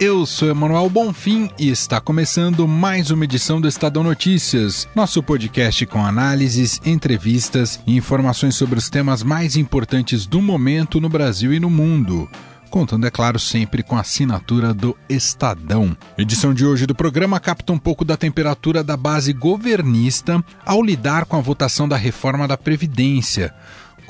Eu sou Emanuel Bonfim e está começando mais uma edição do Estadão Notícias, nosso podcast com análises, entrevistas e informações sobre os temas mais importantes do momento no Brasil e no mundo. Contando, é claro, sempre com a assinatura do Estadão. Edição de hoje do programa capta um pouco da temperatura da base governista ao lidar com a votação da reforma da Previdência.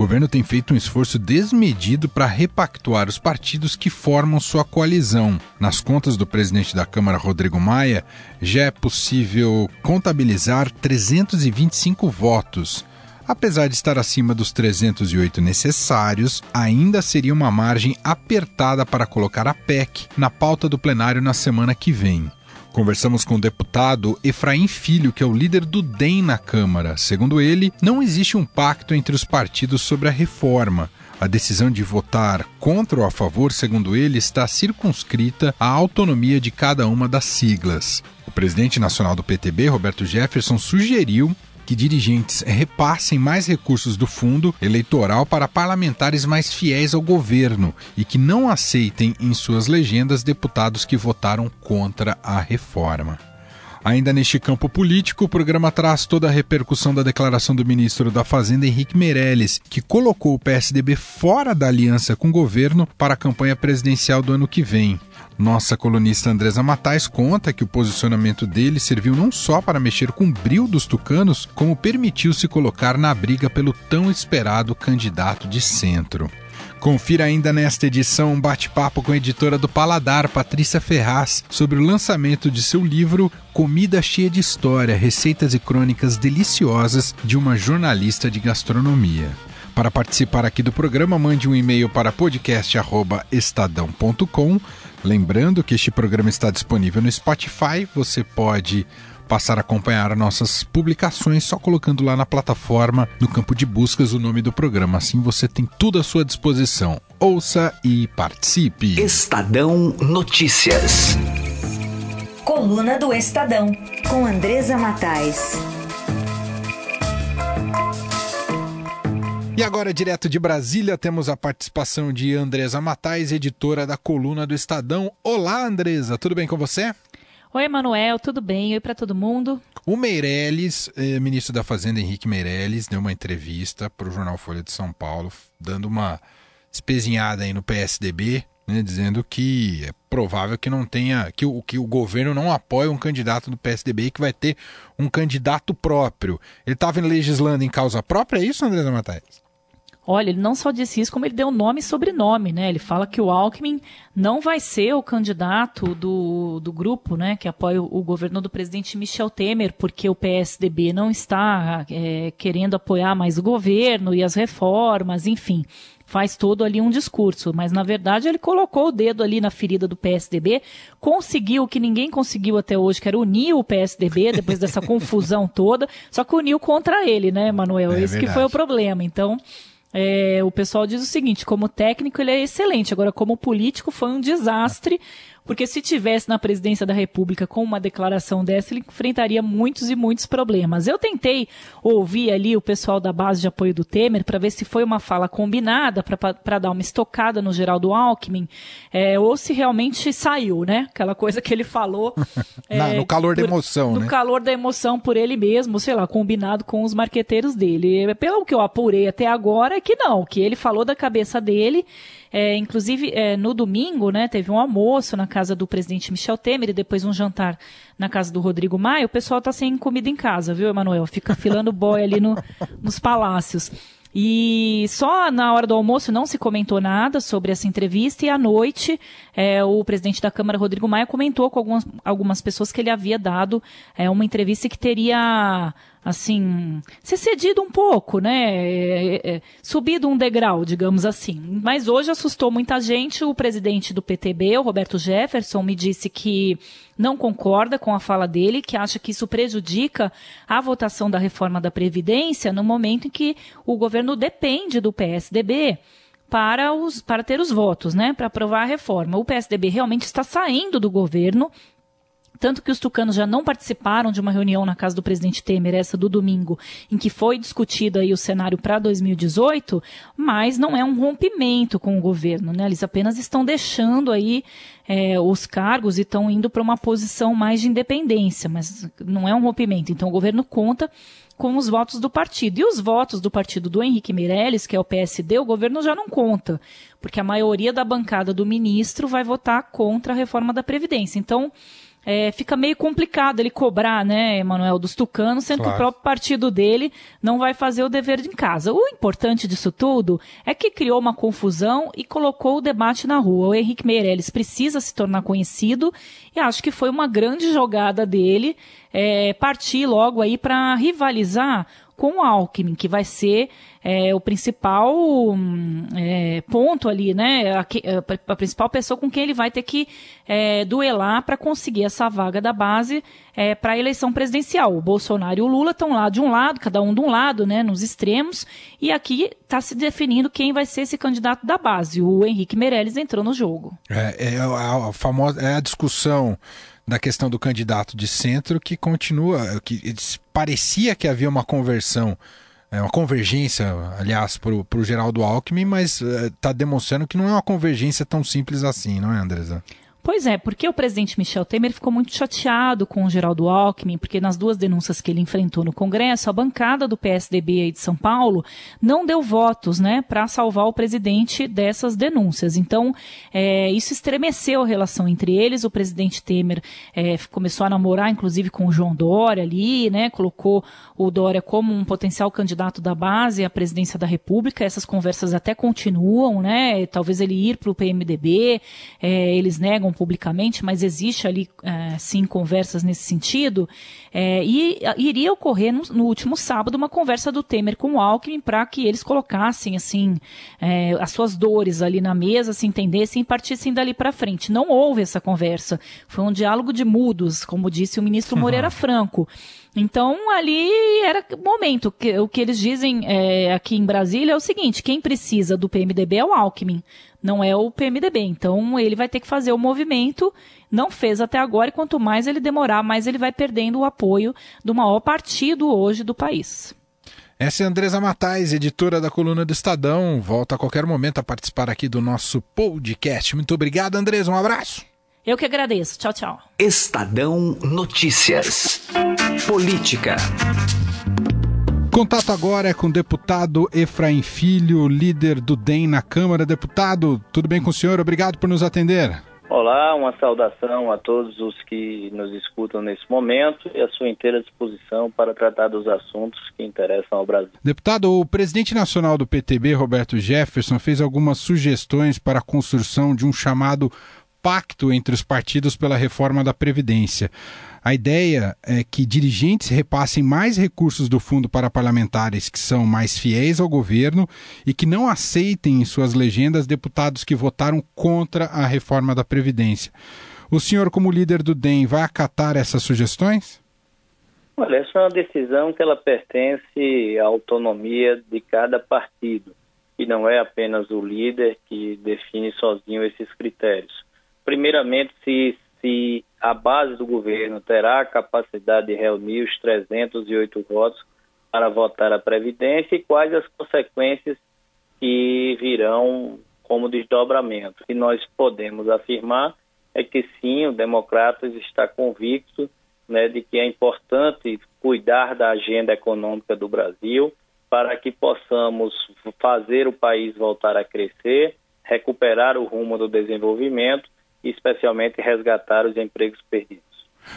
O governo tem feito um esforço desmedido para repactuar os partidos que formam sua coalizão. Nas contas do presidente da Câmara, Rodrigo Maia, já é possível contabilizar 325 votos. Apesar de estar acima dos 308 necessários, ainda seria uma margem apertada para colocar a PEC na pauta do plenário na semana que vem. Conversamos com o deputado Efraim Filho, que é o líder do DEM na Câmara. Segundo ele, não existe um pacto entre os partidos sobre a reforma. A decisão de votar contra ou a favor, segundo ele, está circunscrita à autonomia de cada uma das siglas. O presidente nacional do PTB, Roberto Jefferson, sugeriu que dirigentes repassem mais recursos do fundo eleitoral para parlamentares mais fiéis ao governo e que não aceitem em suas legendas deputados que votaram contra a reforma. Ainda neste campo político, o programa traz toda a repercussão da declaração do ministro da Fazenda, Henrique Meirelles, que colocou o PSDB fora da aliança com o governo para a campanha presidencial do ano que vem. Nossa colunista Andresa Matais conta que o posicionamento dele serviu não só para mexer com o bril dos tucanos, como permitiu se colocar na briga pelo tão esperado candidato de centro. Confira ainda nesta edição um bate-papo com a editora do Paladar, Patrícia Ferraz, sobre o lançamento de seu livro Comida Cheia de História, Receitas e Crônicas Deliciosas de uma jornalista de gastronomia. Para participar aqui do programa, mande um e-mail para podcast@estadão.com Lembrando que este programa está disponível no Spotify, você pode passar a acompanhar nossas publicações só colocando lá na plataforma, no campo de buscas, o nome do programa. Assim você tem tudo à sua disposição. Ouça e participe. Estadão Notícias. Coluna do Estadão, com Andresa Matais. E agora, direto de Brasília, temos a participação de Andresa Matais, editora da coluna do Estadão. Olá, Andresa, tudo bem com você? Oi, Emanuel, tudo bem? Oi para todo mundo. O Meirelles, eh, ministro da Fazenda Henrique Meirelles, deu uma entrevista para o jornal Folha de São Paulo, dando uma espezinhada aí no PSDB, né, dizendo que é provável que não tenha, que o, que o governo não apoie um candidato do PSDB e que vai ter um candidato próprio. Ele estava legislando em causa própria, é isso, André Matais? Olha, ele não só disse isso, como ele deu nome e sobrenome, né? Ele fala que o Alckmin não vai ser o candidato do, do grupo, né, que apoia o, o governo do presidente Michel Temer, porque o PSDB não está é, querendo apoiar mais o governo e as reformas, enfim faz todo ali um discurso, mas na verdade ele colocou o dedo ali na ferida do PSDB, conseguiu o que ninguém conseguiu até hoje, que era unir o PSDB depois dessa confusão toda, só que uniu contra ele, né, Manuel? É Esse verdade. que foi o problema. Então, é, o pessoal diz o seguinte: como técnico ele é excelente, agora como político foi um desastre. Porque se tivesse na presidência da República com uma declaração dessa, ele enfrentaria muitos e muitos problemas. Eu tentei ouvir ali o pessoal da base de apoio do Temer para ver se foi uma fala combinada para dar uma estocada no Geraldo Alckmin, é, ou se realmente saiu, né? Aquela coisa que ele falou. é, no calor por, da emoção, no né? No calor da emoção por ele mesmo, sei lá, combinado com os marqueteiros dele. Pelo que eu apurei até agora, é que não, que ele falou da cabeça dele é, inclusive, é, no domingo, né, teve um almoço na casa do presidente Michel Temer e depois um jantar na casa do Rodrigo Maia. O pessoal tá sem comida em casa, viu, Emanuel? Fica filando boy ali no, nos palácios. E só na hora do almoço não se comentou nada sobre essa entrevista, e à noite é, o presidente da Câmara, Rodrigo Maia, comentou com algumas, algumas pessoas que ele havia dado é, uma entrevista que teria assim, ser cedido um pouco, né? É, é, subido um degrau, digamos assim. Mas hoje assustou muita gente. O presidente do PTB, o Roberto Jefferson, me disse que não concorda com a fala dele, que acha que isso prejudica a votação da reforma da Previdência no momento em que o governo depende do PSDB para, os, para ter os votos, né, para aprovar a reforma. O PSDB realmente está saindo do governo, tanto que os tucanos já não participaram de uma reunião na casa do presidente Temer, essa do domingo, em que foi discutido aí o cenário para 2018, mas não é um rompimento com o governo, né? Eles apenas estão deixando aí é, os cargos e estão indo para uma posição mais de independência, mas não é um rompimento. Então o governo conta com os votos do partido. E os votos do partido do Henrique Meirelles, que é o PSD, o governo já não conta, porque a maioria da bancada do ministro vai votar contra a reforma da Previdência. Então, é, fica meio complicado ele cobrar, né, Emanuel, dos tucanos, sendo claro. que o próprio partido dele não vai fazer o dever de casa. O importante disso tudo é que criou uma confusão e colocou o debate na rua. O Henrique Meirelles precisa se tornar conhecido e acho que foi uma grande jogada dele é, partir logo aí para rivalizar com o Alckmin, que vai ser é, o principal é, ponto ali, né? A, a, principal pessoa com quem ele vai ter que é, duelar para conseguir essa vaga da base é, para a eleição presidencial. O Bolsonaro e o Lula estão lá de um lado, cada um de um lado, né? Nos extremos, e aqui está se definindo quem vai ser esse candidato da base. O Henrique Meirelles entrou no jogo. É, é a, a famosa é a discussão da questão do candidato de centro que continua, que parecia que havia uma conversão, é, uma convergência, aliás, para o Geraldo Alckmin, mas está é, demonstrando que não é uma convergência tão simples assim, não é, Andresa? Pois é, porque o presidente Michel Temer ficou muito chateado com o Geraldo Alckmin, porque nas duas denúncias que ele enfrentou no Congresso, a bancada do PSDB aí de São Paulo não deu votos, né, para salvar o presidente dessas denúncias. Então, é, isso estremeceu a relação entre eles. O presidente Temer é, começou a namorar, inclusive, com o João Dória ali, né, colocou o Dória como um potencial candidato da base à presidência da República. Essas conversas até continuam, né, talvez ele ir para o PMDB, é, eles negam publicamente, mas existe ali é, sim conversas nesse sentido. É, e iria ocorrer no, no, último sábado uma conversa do Temer com o Alckmin para que eles colocassem assim é, as suas dores ali na mesa, se entendessem e partissem dali para frente. Não houve essa conversa. Foi um diálogo de mudos, como disse o ministro Moreira uhum. Franco. Então, ali era o momento. Que, o que eles dizem é, aqui em Brasília é o seguinte: quem precisa do PMDB é o Alckmin, não é o PMDB. Então, ele vai ter que fazer o movimento. Não fez até agora, e quanto mais ele demorar, mais ele vai perdendo o apoio do maior partido hoje do país. Essa é a Andresa Matais, editora da coluna do Estadão. Volta a qualquer momento a participar aqui do nosso podcast. Muito obrigado, Andresa. Um abraço. Eu que agradeço. Tchau, tchau. Estadão Notícias. Política. Contato agora é com o deputado Efraim Filho, líder do DEM na Câmara. Deputado, tudo bem com o senhor? Obrigado por nos atender. Olá, uma saudação a todos os que nos escutam nesse momento e a sua inteira disposição para tratar dos assuntos que interessam ao Brasil. Deputado, o presidente nacional do PTB, Roberto Jefferson, fez algumas sugestões para a construção de um chamado pacto entre os partidos pela reforma da Previdência. A ideia é que dirigentes repassem mais recursos do fundo para parlamentares que são mais fiéis ao governo e que não aceitem em suas legendas deputados que votaram contra a reforma da Previdência. O senhor, como líder do DEM, vai acatar essas sugestões? Olha, essa é uma decisão que ela pertence à autonomia de cada partido e não é apenas o líder que define sozinho esses critérios primeiramente, se, se a base do governo terá a capacidade de reunir os 308 votos para votar a Previdência e quais as consequências que virão como desdobramento. O que nós podemos afirmar é que sim, o Democratas está convicto né, de que é importante cuidar da agenda econômica do Brasil para que possamos fazer o país voltar a crescer, recuperar o rumo do desenvolvimento e especialmente resgatar os empregos perdidos.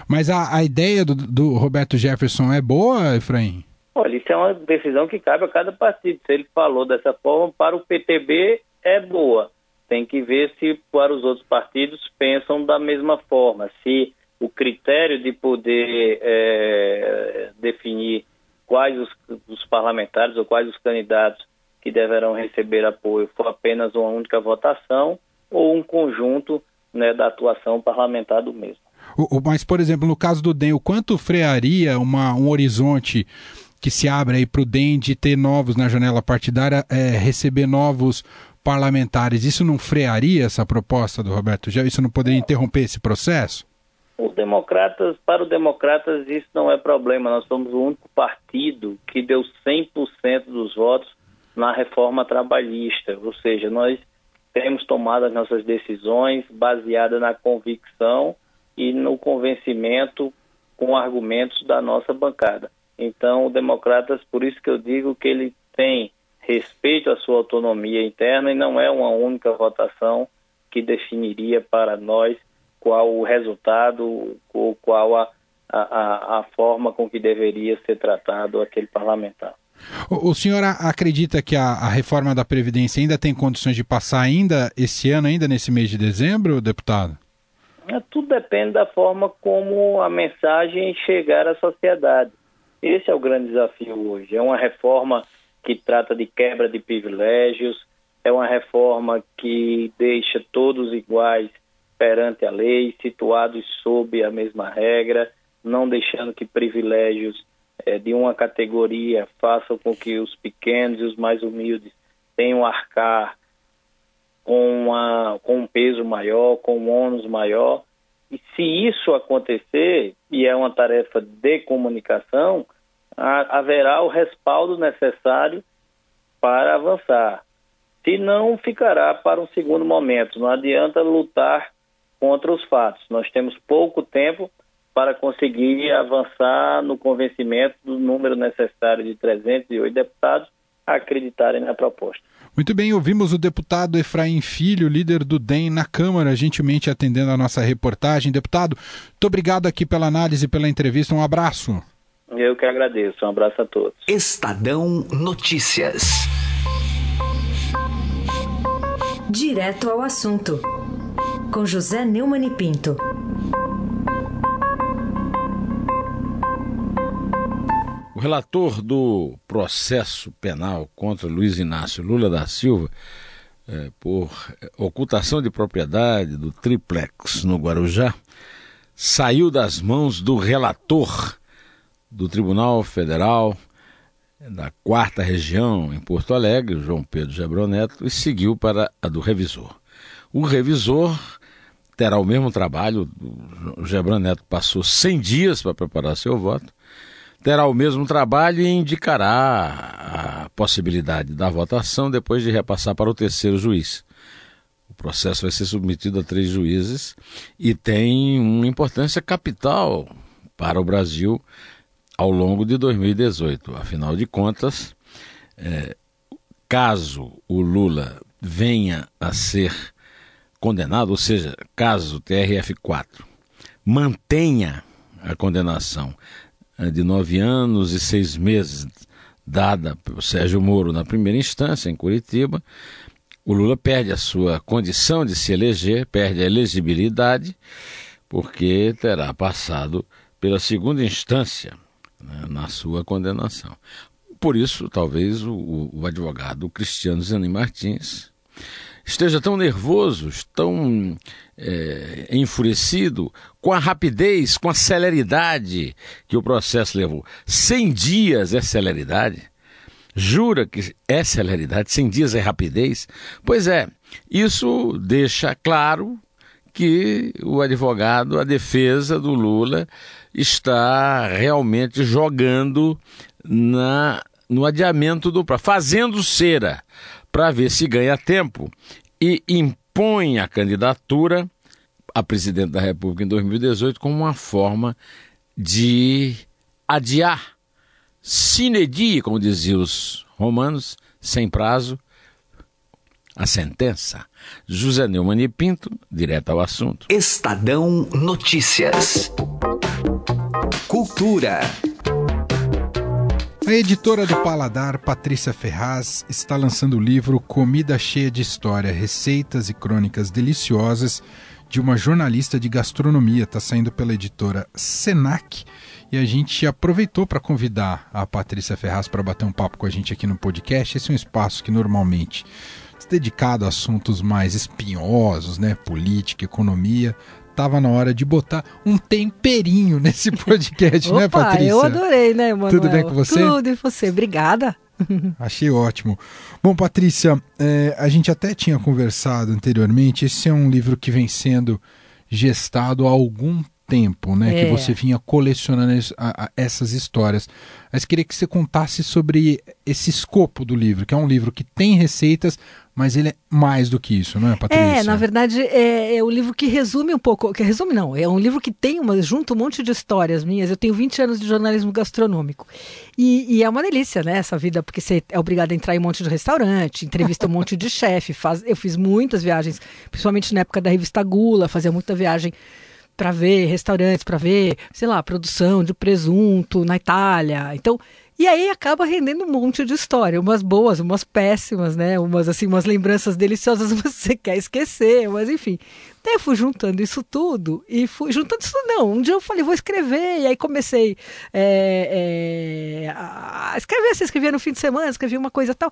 Mas a, a ideia do, do, Roberto Jefferson é boa, Efraim? Olha, isso é uma decisão que cabe a cada partido. Se ele falou dessa forma, para o PTB é boa. Tem que ver se para os outros partidos pensam da mesma forma. Se o critério de poder é, definir quais os, os parlamentares ou quais os candidatos que deverão receber apoio for apenas uma única votação ou um conjunto né, da atuação parlamentar do mesmo. O, o, mas, por exemplo, no caso do DEM, o quanto frearia uma, um horizonte que se abre aí para o DEM de ter novos na janela partidária, é, receber novos parlamentares, isso não frearia essa proposta do Roberto Gel? Isso não poderia interromper esse processo? Os democratas, para os democratas, isso não é problema. Nós somos o único partido que deu 100% dos votos na reforma trabalhista, ou seja, nós temos tomado as nossas decisões baseadas na convicção e no convencimento com argumentos da nossa bancada. Então, o Democratas, por isso que eu digo que ele tem respeito à sua autonomia interna e não é uma única votação que definiria para nós qual o resultado ou qual a, a, a forma com que deveria ser tratado aquele parlamentar. O, o senhor acredita que a, a, reforma da Previdência ainda tem condições de passar ainda esse ano, ainda nesse mês de dezembro, deputado? É, tudo depende da forma como a mensagem chegar à sociedade. Esse é o grande desafio hoje. É uma reforma que trata de quebra de privilégios, é uma reforma que deixa todos iguais perante a lei, situados sob a mesma regra, não deixando que privilégios é, de uma categoria façam com que os pequenos e os mais humildes tenham arcar com, uma, com um peso maior, com um ônus maior. E se isso acontecer, e é uma tarefa de comunicação, a, haverá o respaldo necessário para avançar. Se não, ficará para um segundo momento. Não adianta lutar contra os fatos. Nós temos pouco tempo para conseguir avançar no convencimento do número necessário de 308 deputados a acreditarem na proposta. Muito bem, ouvimos o deputado Efraim Filho, líder do DEM na Câmara, gentilmente atendendo a nossa reportagem. Deputado, muito obrigado aqui pela análise, pela entrevista. Um abraço. Eu que agradeço. Um abraço a todos. Estadão Notícias. Direto ao assunto. Com José Neumann e Pinto. Relator do processo penal contra Luiz Inácio Lula da Silva é, por ocultação de propriedade do triplex no Guarujá saiu das mãos do relator do Tribunal Federal da quarta região em Porto Alegre, João Pedro Gebroneto, e seguiu para a do revisor. O revisor terá o mesmo trabalho, o Gebroneto passou 100 dias para preparar seu voto, terá o mesmo trabalho e indicará a possibilidade da votação depois de repassar para o terceiro juiz. O processo vai ser submetido a três juízes e tem uma importância capital para o Brasil ao longo de 2018. Afinal de contas, é, caso o Lula venha a ser condenado, ou seja, caso o TRF4 mantenha a condenação de nove anos e seis meses, dada pelo Sérgio Moro na primeira instância, em Curitiba, o Lula perde a sua condição de se eleger, perde a elegibilidade, porque terá passado pela segunda instância né, na sua condenação. Por isso, talvez o, o advogado Cristiano Zanin Martins esteja tão nervoso, tão é, enfurecido com a rapidez, com a celeridade que o processo levou. 100 dias é celeridade? Jura que é celeridade? 100 dias é rapidez? Pois é, isso deixa claro que o advogado, a defesa do Lula, está realmente jogando na, no adiamento do prazo, fazendo cera para ver se ganha tempo e impõe a candidatura a presidente da República em 2018 como uma forma de adiar, sine die, como diziam os romanos, sem prazo, a sentença. José Neumann e Pinto, direto ao assunto. Estadão Notícias. Cultura. A editora do Paladar, Patrícia Ferraz, está lançando o livro Comida Cheia de História: Receitas e Crônicas Deliciosas de uma jornalista de gastronomia. Está saindo pela editora Senac. E a gente aproveitou para convidar a Patrícia Ferraz para bater um papo com a gente aqui no podcast. Esse é um espaço que normalmente é dedicado a assuntos mais espinhosos, né? Política, economia tava na hora de botar um temperinho nesse podcast, né, Opa, Patrícia? Eu adorei, né, Manuel? Tudo bem com você? Tudo, e você? Obrigada. Achei ótimo. Bom, Patrícia, é, a gente até tinha conversado anteriormente. Esse é um livro que vem sendo gestado há algum tempo, né? É. Que você vinha colecionando essas histórias. Mas queria que você contasse sobre esse escopo do livro, que é um livro que tem receitas, mas ele é mais do que isso, não é, Patrícia? É, na verdade, é, é um livro que resume um pouco, que resume não, é um livro que tem uma, junto um monte de histórias minhas. Eu tenho 20 anos de jornalismo gastronômico. E, e é uma delícia, né, essa vida, porque você é obrigado a entrar em um monte de restaurante, entrevista um monte de chefe. Faz, eu fiz muitas viagens, principalmente na época da revista Gula, fazia muita viagem para ver restaurantes, para ver, sei lá, produção de presunto na Itália. Então, e aí acaba rendendo um monte de história, umas boas, umas péssimas, né? Umas assim, umas lembranças deliciosas você quer esquecer, mas enfim. Daí eu fui juntando isso tudo e fui juntando isso não. Um dia eu falei, vou escrever, e aí comecei é, é, a escrever, você escrevia no fim de semana, escrevia uma coisa tal.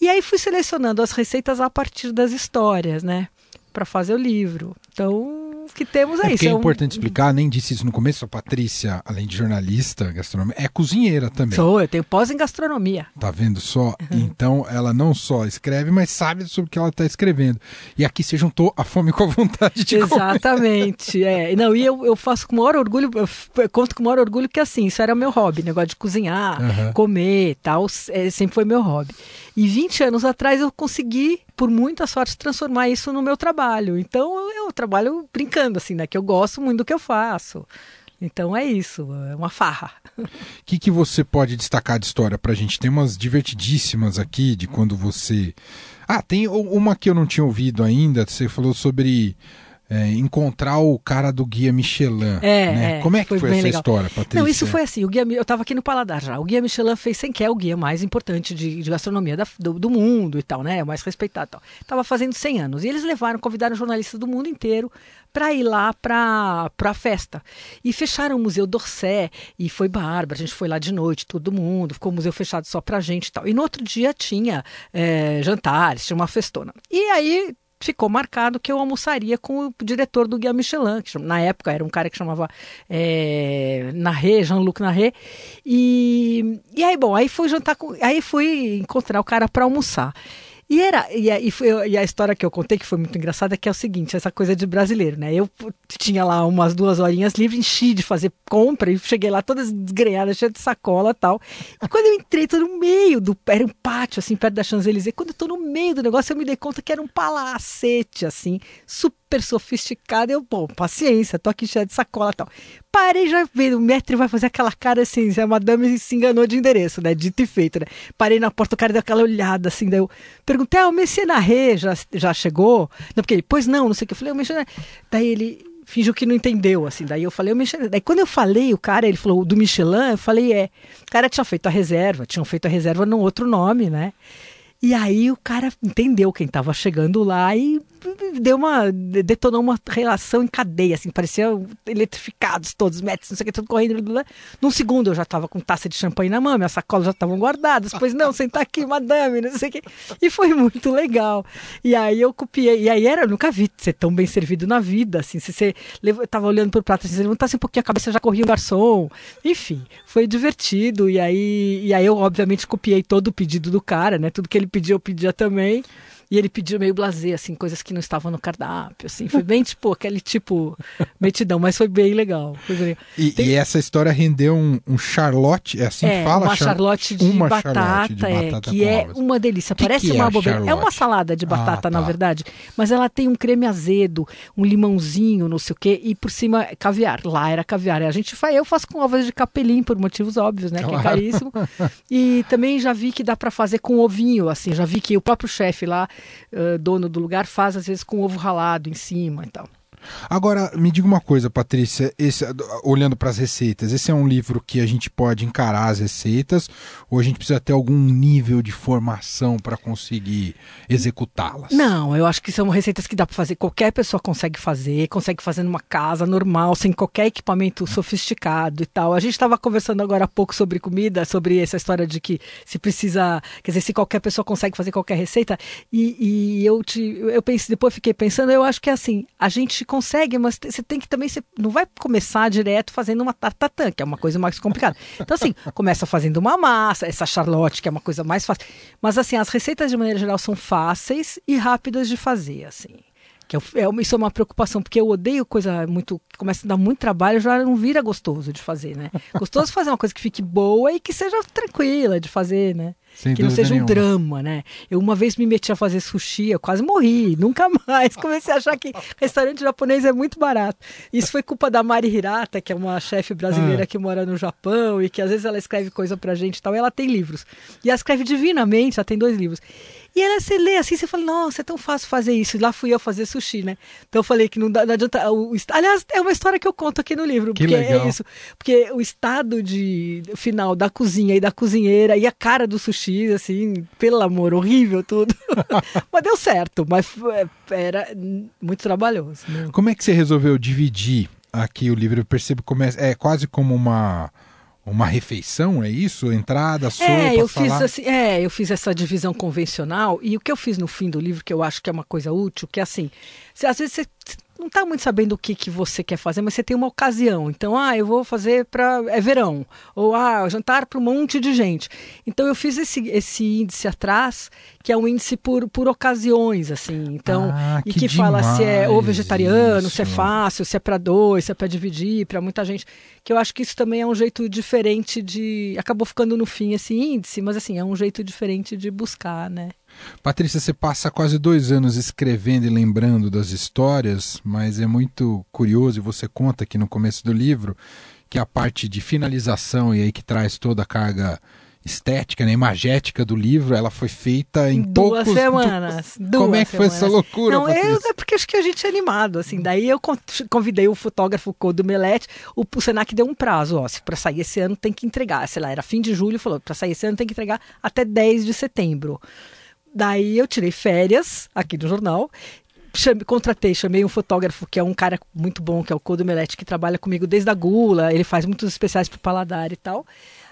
E aí fui selecionando as receitas a partir das histórias, né? Para fazer o livro. Então, que temos aí. É, é importante explicar, nem disse isso no começo, a Patrícia, além de jornalista, gastronomia, é cozinheira também. Sou, eu tenho pós em gastronomia. Tá vendo só? Uhum. Então ela não só escreve, mas sabe sobre o que ela está escrevendo. E aqui se juntou a fome com a vontade de Exatamente, é. Não, e eu, eu faço com o maior orgulho, eu conto com o maior orgulho que assim, isso era meu hobby, negócio de cozinhar, uhum. comer tal, é, sempre foi meu hobby. E 20 anos atrás eu consegui, por muita sorte, transformar isso no meu trabalho. Então eu, trabalho brincando, assim, né? Que eu gosto muito do que eu faço. Então é isso, é uma farra. O que, que você pode destacar de história para a gente? Tem umas divertidíssimas aqui de quando você. Ah, tem uma que eu não tinha ouvido ainda. Você falou sobre é, encontrar o cara do guia Michelin. É, né? é Como é que foi, foi essa legal. história, Patrícia? Não, isso foi assim. O guia, eu estava aqui no Paladar já. O guia Michelin fez sem que é o guia mais importante de, de gastronomia da, do, do, mundo e tal, né? O mais respeitado. Tal. Tava fazendo 100 anos e eles levaram, convidaram jornalistas do mundo inteiro para ir lá para a festa. E fecharam o Museu d'Orsay e foi bárbaro. A gente foi lá de noite, todo mundo, ficou o museu fechado só para gente e tal. E no outro dia tinha é, jantares, tinha uma festona. E aí ficou marcado que eu almoçaria com o diretor do Guia Michelin, que na época era um cara que chamava é, Narré, Jean-Luc Narré. E, e aí, bom, aí fui jantar com. Aí fui encontrar o cara para almoçar. E era e a, e, a história que eu contei, que foi muito engraçada, é que é o seguinte, essa coisa de brasileiro, né? Eu tinha lá umas duas horinhas livres, enchi de fazer compra e cheguei lá toda desgrenhada, cheia de sacola tal. E quando eu entrei, tô no meio do... Era um pátio, assim, perto da Champs-Élysées. Quando eu tô no meio do negócio, eu me dei conta que era um palacete, assim, super super sofisticada. Eu, bom, paciência, tô aqui cheia de sacola e tal. Parei já vendo, o mestre vai fazer aquela cara assim, a madame se enganou de endereço, né? Dito e feito, né? Parei na porta, o cara deu aquela olhada assim, daí eu perguntei, ah, o Messi Narré já, já chegou? Não, porque ele, pois não, não sei o que. Eu falei, o Messi Daí ele fingiu que não entendeu, assim. Daí eu falei, o Michelin. Daí quando eu falei, o cara, ele falou, do Michelin, eu falei, é. O cara tinha feito a reserva, tinham feito a reserva num outro nome, né? E aí o cara entendeu quem estava chegando lá e deu uma detonou uma relação em cadeia, assim, parecia eletrificados todos, metros, não sei o que, tudo correndo. Blá, blá. Num segundo eu já estava com taça de champanhe na mão, minhas sacolas já estavam guardadas. Pois não, sentar aqui, madame, não sei o que. E foi muito legal. E aí eu copiei. E aí era, eu nunca vi ser tão bem servido na vida, assim. Se você eu tava olhando pro prato, se você levantasse um pouquinho a cabeça, já corria o garçom. Enfim, foi divertido. E aí, e aí eu, obviamente, copiei todo o pedido do cara, né? Tudo que ele pediu, eu pedia também. E ele pediu meio blazer, assim, coisas que não estavam no cardápio, assim. Foi bem, tipo, aquele tipo metidão, mas foi bem legal. Foi bem... E, Tem... e, essa história rendeu um, um charlotte, é assim é, que fala? uma charlotte de, uma batata, charlotte de é, batata, que é uma delícia. Que Parece que uma é abobrinha. É uma salada de ah, batata, ah, tá. na verdade, mas ela tem um creme azedo, um limãozinho, não sei o quê, e por cima caviar. Lá era caviar. A gente faz, eu faço com ovos de capelim, por motivos óbvios, né? Claro. Que é caríssimo. e também já vi que dá para fazer com ovinho, assim. Já vi que o próprio chefe lá uh, dono do lugar faz às vezes com ovo ralado em cima e tal. Agora, me diga uma coisa, Patrícia, esse, olhando para as receitas, esse é um livro que a gente pode encarar as receitas ou a gente precisa ter algum nível de formação para conseguir executá-las? Não, eu acho que são receitas que dá para fazer, qualquer pessoa consegue fazer, consegue fazer numa casa normal, sem qualquer equipamento sofisticado e tal. A gente estava conversando agora há pouco sobre comida, sobre essa história de que se precisa, quer dizer, se qualquer pessoa consegue fazer qualquer receita, e, e eu te, eu pensei, depois fiquei pensando, eu acho que é assim, a gente consegue, mas você tem que também, você não vai começar direto fazendo uma tartatã, que é uma coisa mais complicada. Então, assim, começa fazendo uma massa, essa charlotte, que é uma coisa mais fácil. Mas, assim, as receitas, de maneira geral, são fáceis e rápidas de fazer, assim. Que é, é, isso é uma preocupação, porque eu odeio coisa muito. que começa a dar muito trabalho, já não vira gostoso de fazer, né? Gostoso fazer uma coisa que fique boa e que seja tranquila de fazer, né? Sem que não seja nenhuma. um drama, né? Eu uma vez me meti a fazer sushi, eu quase morri, nunca mais. Comecei a achar que restaurante japonês é muito barato. Isso foi culpa da Mari Hirata, que é uma chefe brasileira ah. que mora no Japão e que às vezes ela escreve coisa pra gente e tal, e ela tem livros. E ela escreve divinamente, ela tem dois livros. E ela, você lê assim, você fala, nossa, é tão fácil fazer isso. E lá fui eu fazer sushi, né? Então eu falei que não, não adianta. O, aliás, é uma história que eu conto aqui no livro. Que porque legal. é isso. Porque o estado de final da cozinha e da cozinheira e a cara do sushi, assim, pelo amor, horrível tudo. mas deu certo, mas era muito trabalhoso. Né? Como é que você resolveu dividir aqui o livro? Eu percebo como é, é quase como uma uma refeição, é isso? Entrada, sopa, é, eu falar... fiz assim, é, eu fiz essa divisão convencional e o que eu fiz no fim do livro que eu acho que é uma coisa útil, que é assim, se, às vezes você não está muito sabendo o que, que você quer fazer, mas você tem uma ocasião. Então, ah, eu vou fazer para é verão ou ah, jantar para um monte de gente. Então eu fiz esse, esse índice atrás, que é um índice por, por ocasiões, assim. Então, ah, e que, que fala se é ou vegetariano, isso. se é fácil, se é para dois, se é para dividir, para muita gente. Que eu acho que isso também é um jeito diferente de acabou ficando no fim esse índice, mas assim, é um jeito diferente de buscar, né? Patrícia, você passa quase dois anos escrevendo e lembrando das histórias, mas é muito curioso, e você conta aqui no começo do livro, que a parte de finalização, e aí que traz toda a carga estética, né, imagética do livro, ela foi feita em duas poucos... semanas. Du... Duas Como é que semanas. foi essa loucura, Não, eu, é porque acho que a gente é animado, assim. Daí eu convidei o fotógrafo do Melete, o, o Senac deu um prazo, ó, se para sair esse ano tem que entregar, sei lá, era fim de julho, falou, para sair esse ano tem que entregar até 10 de setembro. Daí eu tirei férias aqui no jornal. Chame, contratei, chamei um fotógrafo que é um cara muito bom, que é o Codo Melete, que trabalha comigo desde a Gula, ele faz muitos especiais para o Paladar e tal.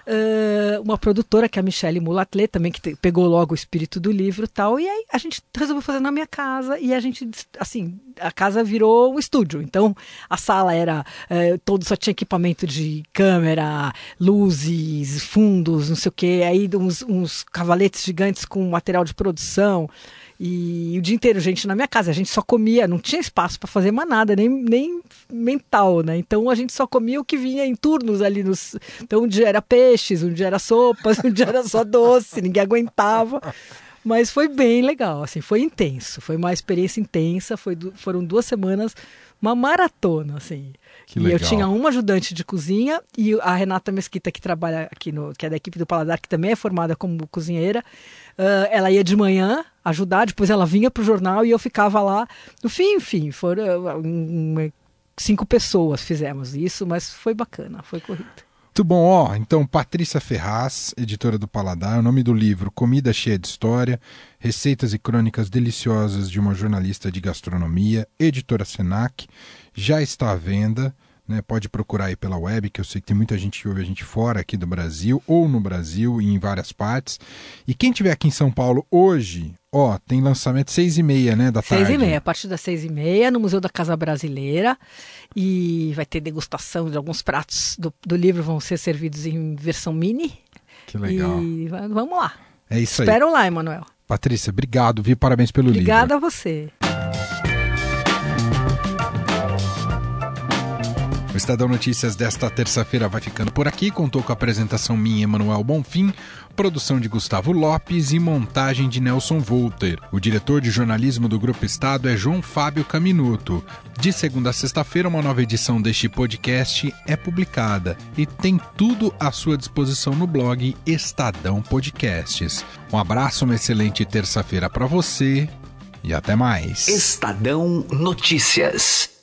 Uh, uma produtora, que é a Michelle Mulatlet, também que te, pegou logo o espírito do livro e tal. E aí a gente resolveu fazer na minha casa e a gente, assim, a casa virou um estúdio. Então a sala era, uh, todo só tinha equipamento de câmera, luzes, fundos, não sei o quê. Aí uns, uns cavaletes gigantes com material de produção. E o dia inteiro, gente, na minha casa, a gente só comia, não tinha espaço para fazer mais nada, nem, nem mental, né? Então a gente só comia o que vinha em turnos ali nos. Então um dia era peixes, um dia era sopas, um dia era só doce, ninguém aguentava. Mas foi bem legal, assim, foi intenso, foi uma experiência intensa, foi, foram duas semanas, uma maratona, assim. Que e legal. eu tinha uma ajudante de cozinha e a Renata Mesquita, que trabalha aqui, no, que é da equipe do Paladar, que também é formada como cozinheira, uh, ela ia de manhã ajudar, depois ela vinha para o jornal e eu ficava lá. No fim, enfim, foram um, cinco pessoas fizemos isso, mas foi bacana, foi corrido. Muito bom, ó. Então, Patrícia Ferraz, editora do Paladar, o nome do livro Comida Cheia de História, Receitas e Crônicas Deliciosas de uma Jornalista de Gastronomia, editora Senac, já está à venda. Né, pode procurar aí pela web, que eu sei que tem muita gente que ouve a gente fora aqui do Brasil, ou no Brasil e em várias partes. E quem tiver aqui em São Paulo hoje, ó, tem lançamento seis e meia, né, da tarde. Seis e meia, a partir das seis e meia, no Museu da Casa Brasileira. E vai ter degustação de alguns pratos do, do livro, vão ser servidos em versão mini. Que legal. E vamos lá. É isso Espero aí. lá, Emanuel. Patrícia, obrigado, viu? Parabéns pelo Obrigada livro. a você. Estadão Notícias desta terça-feira vai ficando por aqui. Contou com a apresentação minha, Emanuel Bonfim, produção de Gustavo Lopes e montagem de Nelson Volter. O diretor de jornalismo do Grupo Estado é João Fábio Caminuto. De segunda a sexta-feira, uma nova edição deste podcast é publicada e tem tudo à sua disposição no blog Estadão Podcasts. Um abraço, uma excelente terça-feira para você e até mais. Estadão Notícias.